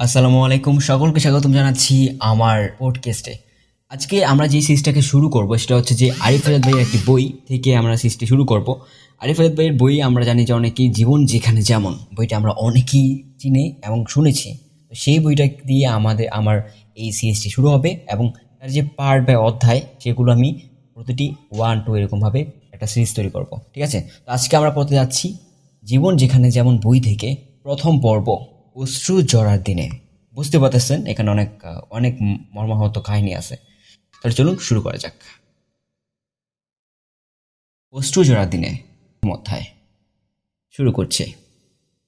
আসসালামু আলাইকুম। সকলকে স্বাগতম জানাচ্ছি আমার পডকাস্টে আজকে আমরা যে সিরিজটাকে শুরু করব, সেটা হচ্ছে যে আরিফ আজাদ ভাইয়ের একটি বই থেকে আমরা সিরিজটি শুরু করব। আরিফ আজাদ ভাইয়ের বই আমরা জানি যে অনেকেই জীবন যেখানে যেমন, বইটা আমরা অনেকেই চিনি এবং শুনেছি। তো সেই বইটা দিয়ে আমাদের, আমার এই সিরিজটি শুরু হবে এবং তার যে পার্ট বা অধ্যায়, সেগুলো আমি প্রতিটি ওয়ান টু এরকমভাবে একটা সিরিজ তৈরি করব। ঠিক আছে? তো আজকে আমরা পড়তে যাচ্ছি জীবন যেখানে যেমন বই থেকে প্রথম পর্ব। অশ্রু জড়ার দিনে। বুঝতে পারতেছেন, এখানে অনেক অনেক মর্মাহত কাহিনী আছে। তাহলে চলুন শুরু করা যাক। অশ্রু জড়ার দিনে মধ্যায় শুরু করছে।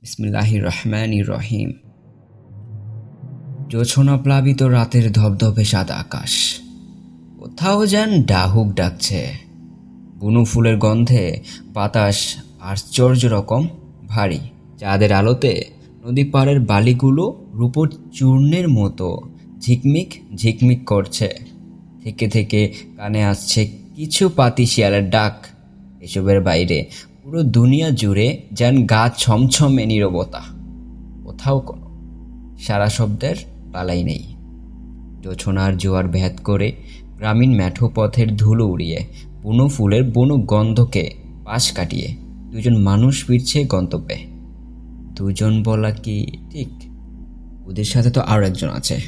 বিসমিল্লাহির রহমান রহিম। জোছনা প্লাবিত রাতের ধবধবে সাদা আকাশ। কোথাও যেন ডাহুক ডাকছে। বুনো ফুলের গন্ধে বাতাস আশ্চর্য রকম, ভারী। চাঁদের আলোতে নদী পাড়ের বালিগুলো রূপোর চূর্ণের মতো ঝিকমিক ঝিকমিক করছে। থেকে থেকে কানে আসছে কিছু পাতি শিয়ালের ডাক এসবের বাইরে। পুরো দুনিয়া জুড়ে যেন গা ছমছমে নীরবতা। কোথাও কোনো সারা শব্দের পালাই নেই। জোছনার জোয়ার ভেদ করে গ্রামীণ মেঠো পথের ধুলো উড়িয়ে বুনো ফুলের বুনো গন্ধকে পাশ কাটিয়ে দুজন মানুষ ফিরছে গন্তব্যে। দুজন বলা কি ঠিক? ওদের সাথে তো আরও একজন আছে।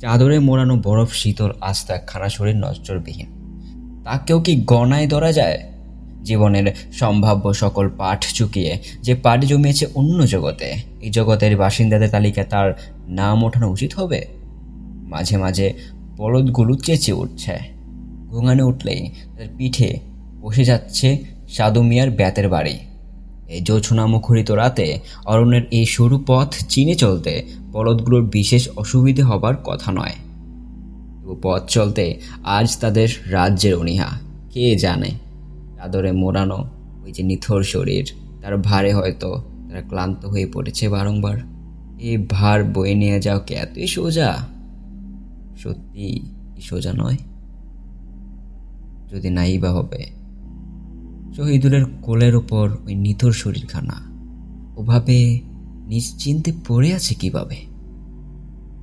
চাদরে মোড়ানো বরফ শীতল আস্তা খানা শরীর নজরবিহীন। তাকেও কি গণায় ধরা যায়? জীবনের সম্ভাব্য সকল পাঠ চুকিয়ে যে পাঠ জমিয়েছে অন্য জগতে, এই জগতের বাসিন্দাদের তালিকায় তার নাম ওঠানো উচিত হবে? মাঝে মাঝে বলদগুলো চেঁচে উঠছে। ঘুঙানে উঠলেই তাদের পিঠে বসে যাচ্ছে সাদু মিয়ার ব্যাতের বাড়ি। এই জোছনা মুখরিত রাতে অরণ্যের এই সরু পথ চিনে চলতে বলদগুলোর বিশেষ অসুবিধে হবার কথা নয়। পথ চলতে আজ তাদের রাজ্যের অনীহা, কে জানে? চাদরে মোড়ানো ওই যে নিথর শরীর, তার ভারে হয়তো তারা ক্লান্ত হয়ে পড়েছে বারংবার। এই ভার বয়ে নিয়ে যাও কি এতই সোজা? সত্যি সোজা নয়? যদি নাই বা হবে শহীদুলের কোলের ওপর ওই নিথর শরীরখানা। ওভাবে নিশ্চিন্তে পড়ে আছে কীভাবে?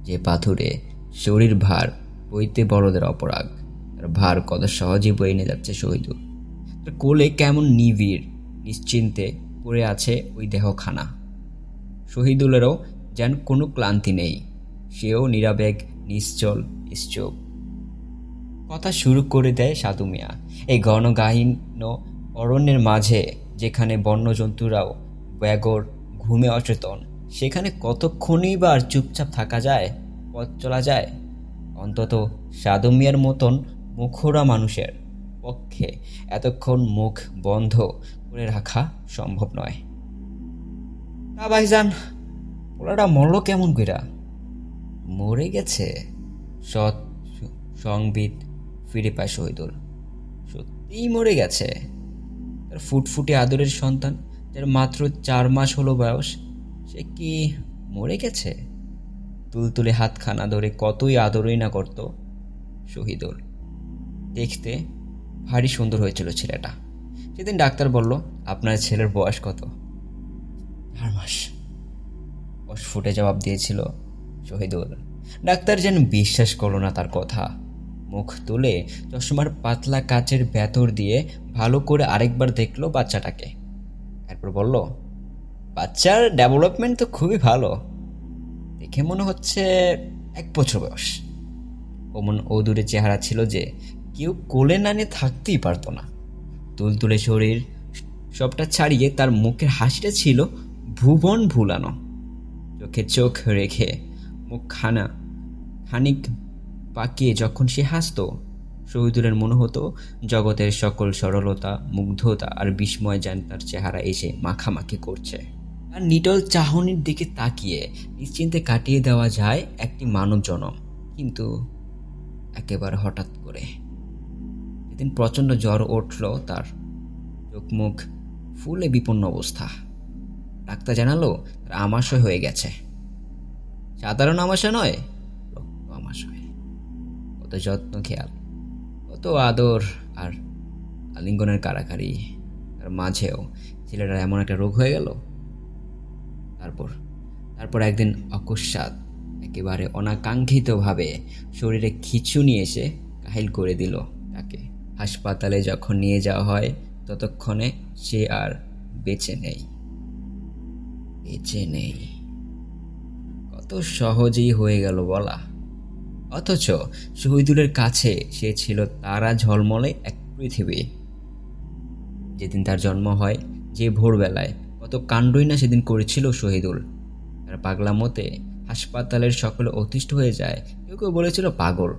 যে পাথুরে শরীর ভার বইতে বড়দের অপরাগ, তার ভার কত সহজে বয়ে নিয়ে যাচ্ছে শহীদুল। তার কোলে কেমন নিবিড়, নিশ্চিন্তে পড়ে আছে ওই দেহখানা। শহীদুলেরও যেন কোনো ক্লান্তি নেই, সেও নিরাবেগ, নিশ্চল, নিশ্চুপ। কথা শুরু করে দেয় সাধু মিয়া। এই গণগাহীন অরণ্যের মাঝে যেখানে বন্যজন্তুরাও ব্যাগর ঘুমে অচেতন সেখানে কতক্ষণই বা আর চুপচাপ থাকা যায় পথ চলা যায়? অন্তত সাধু মিয়ার মতন মুখরা মানুষের পক্ষে এতক্ষণ মুখ বন্ধ করে রাখা সম্ভব নয়। তা ভাইজান। পোলাটা মরল কেমন কইরা? মরে গেছে। সৎ সংবিত ফিরে পায় শহীদুল। সত্যিই মরে গেছে। তার ফুটফুটে আদরের সন্তান, যার মাত্র চার মাস হলো বয়স, সে কি মরে গেছে? তুলতুলে হাতখানা ধরে কতই আদরই না করত শহীদুল। দেখতে ভারী সুন্দর হয়েছিল ছেলেটা। সেদিন ডাক্তার বলল, আপনার ছেলের বয়স কত? চার মাস। অস্ফুটে জবাব দিয়েছিল শহীদুল। ডাক্তার যেন বিশ্বাস করল না তার কথা। মুখ তুলে চশমার পাতলা কাচের ভেতর দিয়ে ভালো করে আরেকবার দেখল বাচ্চাটাকে। তারপর বলল, বাচ্চার ডেভেলপমেন্ট তো খুবই ভালো। দেখে মনে হচ্ছে এক বছর বয়স। অমন অদূরে চেহারা ছিল যে কেউ কোলে না নিয়ে থাকতেই পারতো না। তুলতুলে শরীর সবটা ছাড়িয়ে তার মুখের হাসিটা ছিল ভুবন ভুলানো। চোখে চোখ রেখে মুখ খানা খানিক পাকিয়ে যখন সে হাসত, শহীদুলের মনে হতো, জগতের সকল সরলতা, মুগ্ধতা আর বিস্ময় যেন তার চেহারা এসে মাখামাখি করছে। আর নিটল চাহনির দিকে তাকিয়ে নিশ্চিন্তে কাটিয়ে দেওয়া যায় একটি মানব জনম কিন্তু একেবারে হঠাৎ করে। সেদিন প্রচণ্ড জ্বর উঠল তার চোখ মুখ ফুলে বিপন্ন অবস্থা। ডাক্তার জানালো, তার আমাশয় হয়ে গেছে। সাধারণ আমাশয় নয় আমাশয়। কত যত্ন খেয়াল কত আদর আর আলিঙ্গনের কারাকারি। তার মাঝেও ছেলেটার এমন একটা রোগ হয়ে গেল। তারপর তারপর একদিন অকস্মাৎ একেবারে অনাকাঙ্ক্ষিতভাবে শরীরে খিচুনি এসে কাহিল করে দিল তাকে। হাসপাতালে যখন নিয়ে যাওয়া হয়, ততক্ষণে সে আর বেঁচে নেই। বেঁচে নেই। কত সহজেই হয়ে গেল বলা। অথচ শহীদুলের কাছে সে ছিল তারা ঝলমলে এক পৃথিবী। যেদিন তার জন্ম হয়, যে ভোরবেলায়, কত কাণ্ডই না সেদিন করেছিল শহীদুল। তার পাগলা মতে হাসপাতালের সকলে অতিষ্ঠ হয়ে যায়, কেউ কেউ বলেছিল পাগল।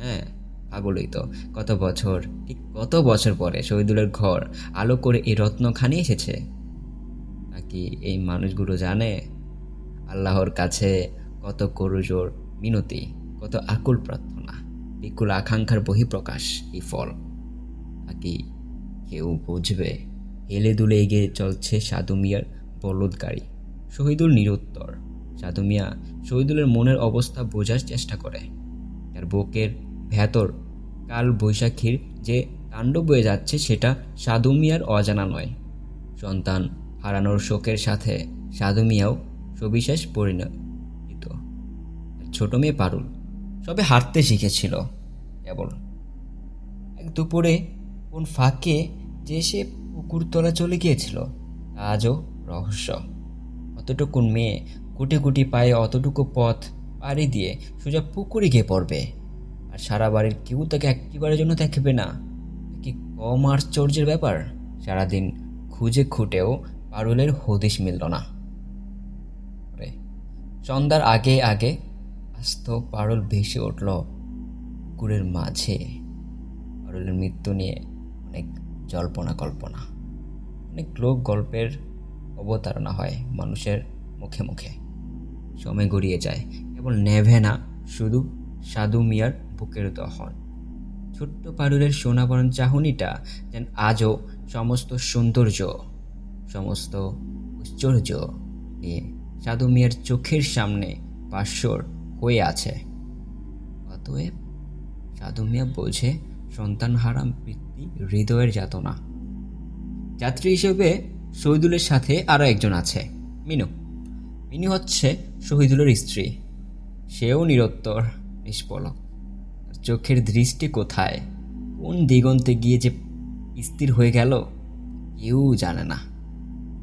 হ্যাঁ পাগলই তো। কত বছর, ঠিক কত বছর পরে শহীদুলের ঘর আলো করে এই রত্নখানি এসেছে। নাকি এই মানুষগুলো জানে? আল্লাহর কাছে কত করুজোর মিনতি। কত আকুল প্রার্থনা। বিকুল আকাঙ্ক্ষার বহিঃপ্রকাশ এই ফল। নাকি কেউ বুঝবে? হেলে দুলে এগিয়ে চলছে সাধু মিয়ার বলদ গাড়ি শহীদুল নিরুত্তর। সাধু মিয়া শহীদুলের মনের অবস্থা বোঝার চেষ্টা করে। তার বুকের ভেতর কাল বৈশাখীর যে তাণ্ডব বয়ে যাচ্ছে সেটা সাধু মিয়ার অজানা নয়। সন্তান হারানোর শোকের সাথে সাধু মিয়াও সবিশেষ পরিণত। ছোট মেয়ে পারুল সবে হাঁটতে শিখেছিল। কেবল এক দুপুরে কোন ফাঁকে যে সে পুকুরতলা চলে গিয়েছিল আজও রহস্য। অতটুকুন মেয়ে কুটি কুটি পায়ে অতটুকু পথ পাড়ি দিয়ে সোজা পুকুরে গিয়ে পড়বে? আর সারা বাড়ির কেউ তাকে একটিবারের জন্য দেখবে না। কি কম আশ্চর্যের ব্যাপার? সারাদিন খুঁজে খুঁটেও পারুলের হদিশ মিলল না। সন্ধ্যার আগে আগে আস্ত পারুল ভেসে উঠল পুকুরের মাঝে। পারুলের মৃত্যু নিয়ে অনেক জল্পনা কল্পনা। অনেক লোক গল্পের অবতারণা হয় মানুষের মুখে মুখে। সময় গড়িয়ে যায়। কেবল নেভে না, শুধু সাধু মিয়ার বুকের দহন। ছোট্ট পারুলের সোনাবরণ চাহনিটা যেন আজও সমস্ত সৌন্দর্য, সমস্ত ঐশ্বর্য নিয়ে সাধু মিয়ার চোখের সামনে পাশ্বর হয়ে আছে। অতএব সাধু মিয়া বোঝে সন্তান হারাম বৃত্তি হৃদয়ের যাতনা। যাত্রী হিসেবে শহীদুলের সাথে আরও একজন আছে, মিনু। মিনু হচ্ছে শহীদুলের স্ত্রী। সেও নিরত্তর, নিষ্পলক। চোখের দৃষ্টি কোথায়? কোন দিগন্তে গিয়ে যে স্থির হয়ে গেল, কেউ জানে না।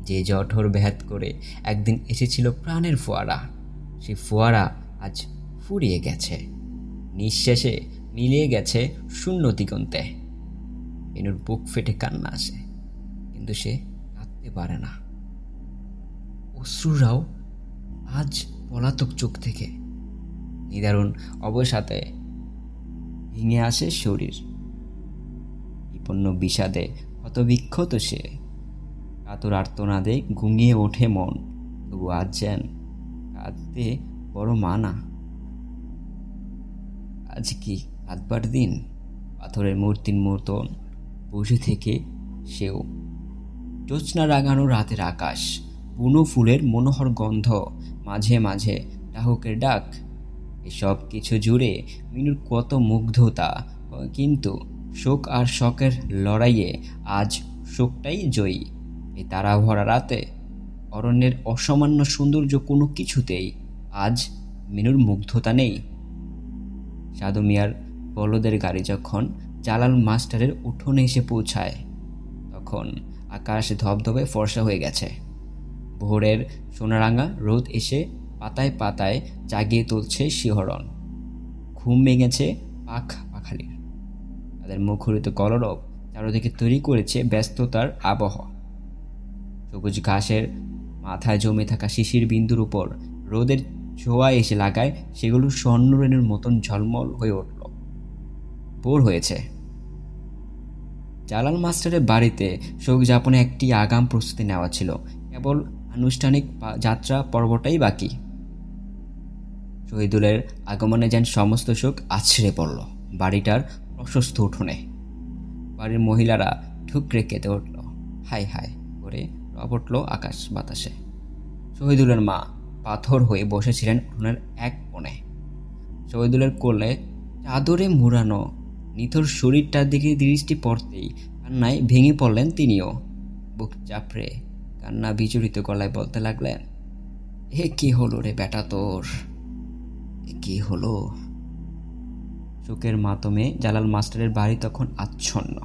যে জঠর ব্যাহাত করে একদিন এসেছিল প্রাণের ফোয়ারা সে ফোয়ারা আজ ফুরিয়ে গেছে। নিঃশেষে মিলিয়ে গেছে শূন্য দিগন্তে। মিনুর বুক ফেটে কান্না আসে, কিন্তু সে কাঁদতে পারে না। অশ্রুরাও আজ পলাতক চোখ থেকে। নিদারুণ অবসাতে ভেঙে আসে শরীর। বিপন্ন বিষাদে বিক্ষত সে। কাতর আর্তনাদে ঘুমিয়ে ওঠে মন, তবু আজ যেন কাঁদতে বড় মানা। আজ কি কাঁদবার দিন পাথরের মূর্তির মতন বসে থেকে সেও জ্যোৎস্না রাগানো রাতের আকাশ, বুনো ফুলের মনোহর গন্ধ, মাঝে মাঝে ডাহকের ডাক। এসব কিছু জুড়ে মিনুর কত মুগ্ধতা, কিন্তু শোক আর শখের লড়াইয়ে আজ শোকটাই জয়ী। এই তারা ভরা রাতে অরণ্যের অসামান্য সৌন্দর্য কোনো কিছুতেই আজ মিনুর মুগ্ধতা নেই। সাধু মিয়ার বলদের গাড়ি যখন জালাল মাস্টারের উঠোনে এসে পৌঁছায়, তখন আকাশ ধবধবে ফর্সা হয়ে গেছে। ভোরের সোনারাঙা রোদ এসে পাতায় পাতায় জাগিয়ে তুলছে শিহরণ। ঘুম ভেঙেছে পাখ পাখালির। তাদের মুখরিত কলরব চারোদিকে তৈরি করেছে ব্যস্ততার আবহাওয়া সবুজ ঘাসের মাথায় জমে থাকা শিশির বিন্দুর উপর রোদের ছোঁয়া এসে লাগায়, সেগুলো স্বর্ণরেণের মতন ঝলমল হয়ে উঠল। বোর হয়েছে। জালাল মাস্টারের বাড়িতে শোক যাপনে একটি আগাম প্রস্তুতি নেওয়া ছিল। কেবল আনুষ্ঠানিক যাত্রা পর্বটাই বাকি। শহীদুলের আগমনে যেন সমস্ত শোক আছড়ে পড়ল। বাড়িটার প্রশস্ত উঠোনে। বাড়ির মহিলারা ঠুকরে কেঁদে উঠল। হাই হাই করে রব উঠল আকাশ বাতাসে। শহীদুলের মা পাথর হয়ে বসেছিলেন উঠোনের এক কোণে। শহীদুলের কোলে চাদরে মুড়ানো নিথর শরীরটার দিকে দৃষ্টি পড়তেই কান্নায় ভেঙে পড়লেন তিনিও। বুক চাপড়ে কান্না বিচরিত গলায় বলতে লাগলেন, এ কি হলো রে বেটা তোর? এ কি হলো? শোকের মাতমে জালাল মাস্টারের বাড়ি তখন আচ্ছন্ন।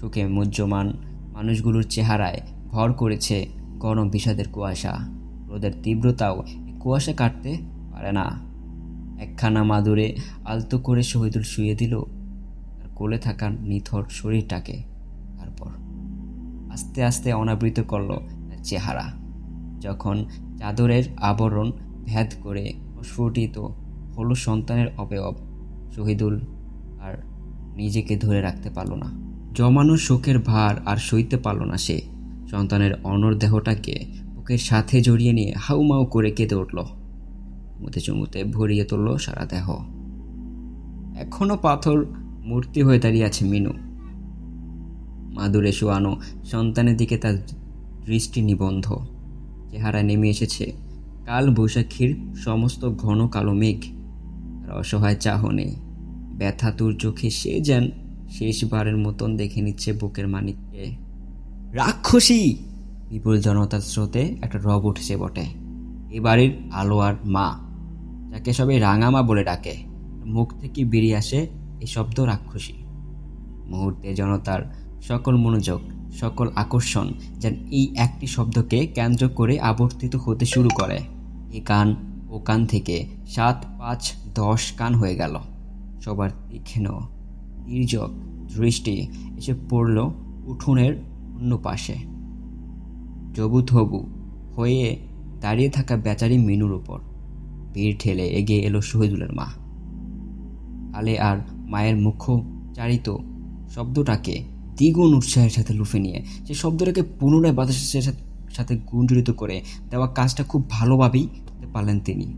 শোকে মুহ্যমান মানুষগুলোর চেহারায় ভর করেছে গরম বিষাদের কুয়াশা। রোদের তীব্রতাও কুয়াশা কাটতে পারে না। একখানা মাদুরে আলতো করে শহীদুল শুয়ে দিল তার কোলে থাকা নিথর শরীরটাকে। তারপর আস্তে আস্তে অনাবৃত করল তার চেহারা। যখন চাদরের আবরণ ভেদ করে প্রস্ফুটিত হলো সন্তানের অবয়ব, শহীদুল আর নিজেকে ধরে রাখতে পারল না। জমানো শোকের ভার আর সইতে পারল না সে। সন্তানের অনর দেহটাকে বুকের সাথে জড়িয়ে নিয়ে হাউমাউ করে কেঁদে উঠল। চুমুতে চুমুতে ভরিয়ে তুলল সারা দেহ। এখনও পাথর মূর্তি হয়ে দাঁড়িয়ে আছে মিনু। মাদুরে শোয়ানো সন্তানের দিকে তার দৃষ্টি নিবন্ধ। চেহারা নেমে এসেছে কাল বৈশাখীর সমস্ত ঘন কালো মেঘ। অসহায় চাহনে ব্যথা তুর চোখে, সে যেন শেষবারের মতন দেখে নিচ্ছে বুকের মানিককে। রাক্ষসী! বিপুল জনতার স্রোতে একটা রব উঠেছে বটে। এ বাড়ির আলোয়ার মা, যাকে সবাই রাঙামা বলে ডাকে। মুখ থেকে বেরিয়ে আসে এই শব্দ রাক্ষসী। মুহূর্তে জনতার সকল মনোযোগ, সকল আকর্ষণ যেন এই একটি শব্দকে কেন্দ্র করে আবর্তিত হতে শুরু করে। এ কান, ও কান থেকে সাত, পাঁচ, দশ কান হয়ে গেল। সবার তীক্ষ্ণ, নির্জক দৃষ্টি এসে পড়ল উঠোনের অন্য পাশে। জবুথবু হয়ে দাঁড়িয়ে থাকা বেচারি মিনুর উপর। ভিড় ঠেলে এগিয়ে এলো শহীদুলের মা। আলে আর মায়ের মুখ্য চারিত শব্দটাকে দ্বিগুণ উৎসাহের সাথে লুফে নিয়ে, সে শব্দটাকে পুনরায় বাতাসের সাথে- গুঞ্জরিত করে দেওয়া কাজটা খুব ভালোভাবেই করতে পারলেন তিনি।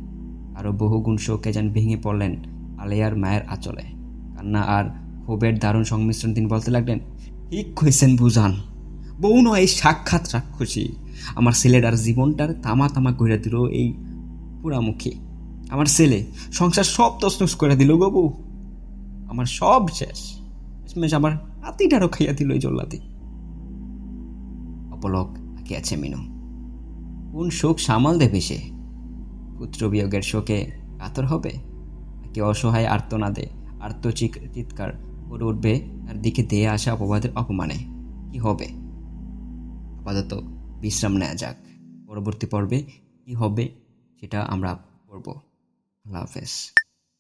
আরও বহুগুণ শোকে যেন ভেঙে পড়লেন আলেয়ার মায়ের আঁচলে। কান্না আর ক্ষোভের দারুণ সংমিশ্রণ তিনি বলতে লাগলেন, ঠিক কইছেন বুঝান। বউ নয় সাক্ষাৎ রাক্ষসী। আমার ছেলেটার জীবনটার তামা তামা করে দিল এই পুরামুখী আমার ছেলে সংসার সব তসনস করে দিল গো বউ। আমার সব শেষ। শেষমেশ আমার হাতিটারও খাইয়া দিল এই জল্লাদি। অপলক আঁকে আছে মিনু। কোন শোক সামাল দেবে সে? পুত্র বিয়োগের শোকে কাতর হবে? নাকি অসহায় আর্তনাদে আর্ত চিক- চিৎকার করে উঠবে? তার দিকে দিয়ে আসা অপবাদের অপমানে। কি হবে? আপাতত বিশ্রাম নেওয়া যাক। পরবর্তী পর্বে কি হবে সেটা আমরা করব আল্লাহ হাফেজ।